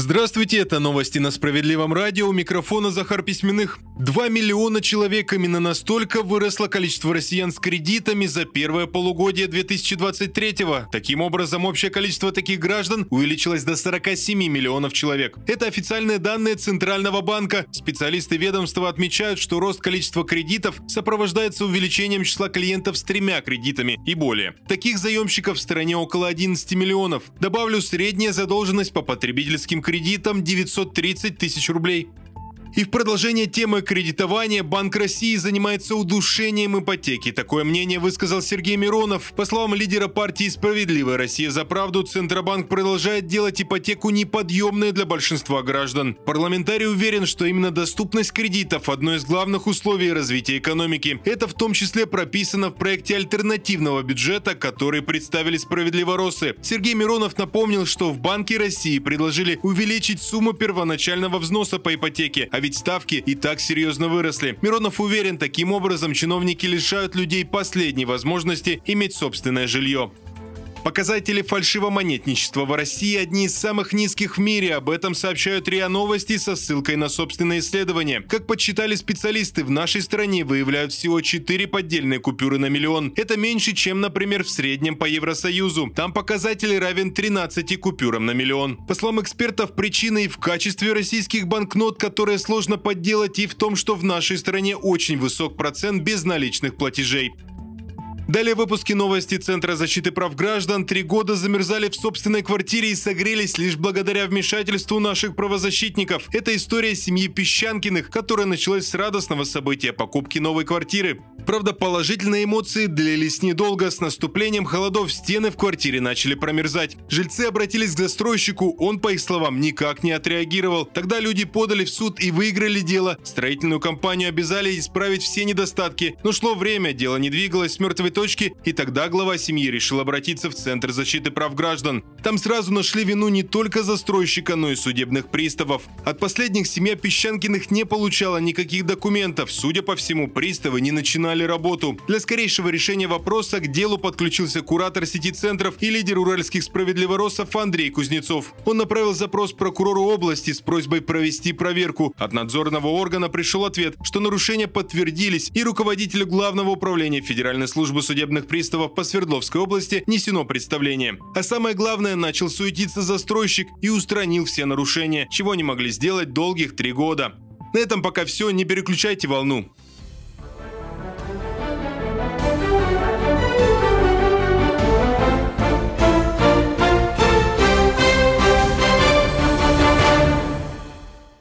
Здравствуйте, это новости на Справедливом радио. У микрофона Захар Письменных. 2 миллиона человек. Именно настолько выросло количество россиян с кредитами за первое полугодие 2023-го. Таким образом, общее количество таких граждан увеличилось до 47 миллионов человек. Это официальные данные Центрального банка. Специалисты ведомства отмечают, что рост количества кредитов сопровождается увеличением числа клиентов с тремя кредитами и более. Таких заемщиков в стране около 11 миллионов. Добавлю, средняя задолженность по потребительским кредитам 930 тысяч рублей. И в продолжение темы кредитования Банк России занимается удушением ипотеки. Такое мнение высказал Сергей Миронов. По словам лидера партии «Справедливая Россия за правду», Центробанк продолжает делать ипотеку неподъемной для большинства граждан. Парламентарий уверен, что именно доступность кредитов – одно из главных условий развития экономики. Это в том числе прописано в проекте альтернативного бюджета, который представили «Справедливоросы». Сергей Миронов напомнил, что в Банке России предложили увеличить сумму первоначального взноса по ипотеке, а ведь ставки и так серьезно выросли. Миронов уверен, таким образом чиновники лишают людей последней возможности иметь собственное жилье. Показатели фальшивомонетничества в России одни из самых низких в мире. Об этом сообщают РИА Новости со ссылкой на собственное исследование. Как подсчитали специалисты, в нашей стране выявляют всего 4 поддельные купюры на миллион. Это меньше, чем, например, в среднем по Евросоюзу. Там показатель равен 13 купюрам на миллион. По словам экспертов, причина и в качестве российских банкнот, которые сложно подделать, и в том, что в нашей стране очень высок процент безналичных платежей. Далее в выпуске новости Центра защиты прав граждан. Три года замерзали в собственной квартире и согрелись лишь благодаря вмешательству наших правозащитников. Это история семьи Песчанкиных, которая началась с радостного события покупки новой квартиры. Правда, положительные эмоции длились недолго. С наступлением холодов стены в квартире начали промерзать. Жильцы обратились к застройщику, он, по их словам, никак не отреагировал. Тогда люди подали в суд и выиграли дело. Строительную компанию обязали исправить все недостатки. Но шло время, дело не двигалось с мертвой точки, и тогда глава семьи решил обратиться в Центр защиты прав граждан. Там сразу нашли вину не только застройщика, но и судебных приставов. От последних семья Песчанкиных не получала никаких документов. Судя по всему, приставы не начинали работу. Для скорейшего решения вопроса к делу подключился куратор сети центров и лидер уральских справедливоросов Андрей Кузнецов. Он направил запрос прокурору области с просьбой провести проверку. От надзорного органа пришел ответ, что нарушения подтвердились, и руководителю Главного управления Федеральной службы судебных приставов по Свердловской области несено представление. А самое главное, начал суетиться застройщик и устранил все нарушения, чего не могли сделать долгих три года. На этом пока все, не переключайте волну.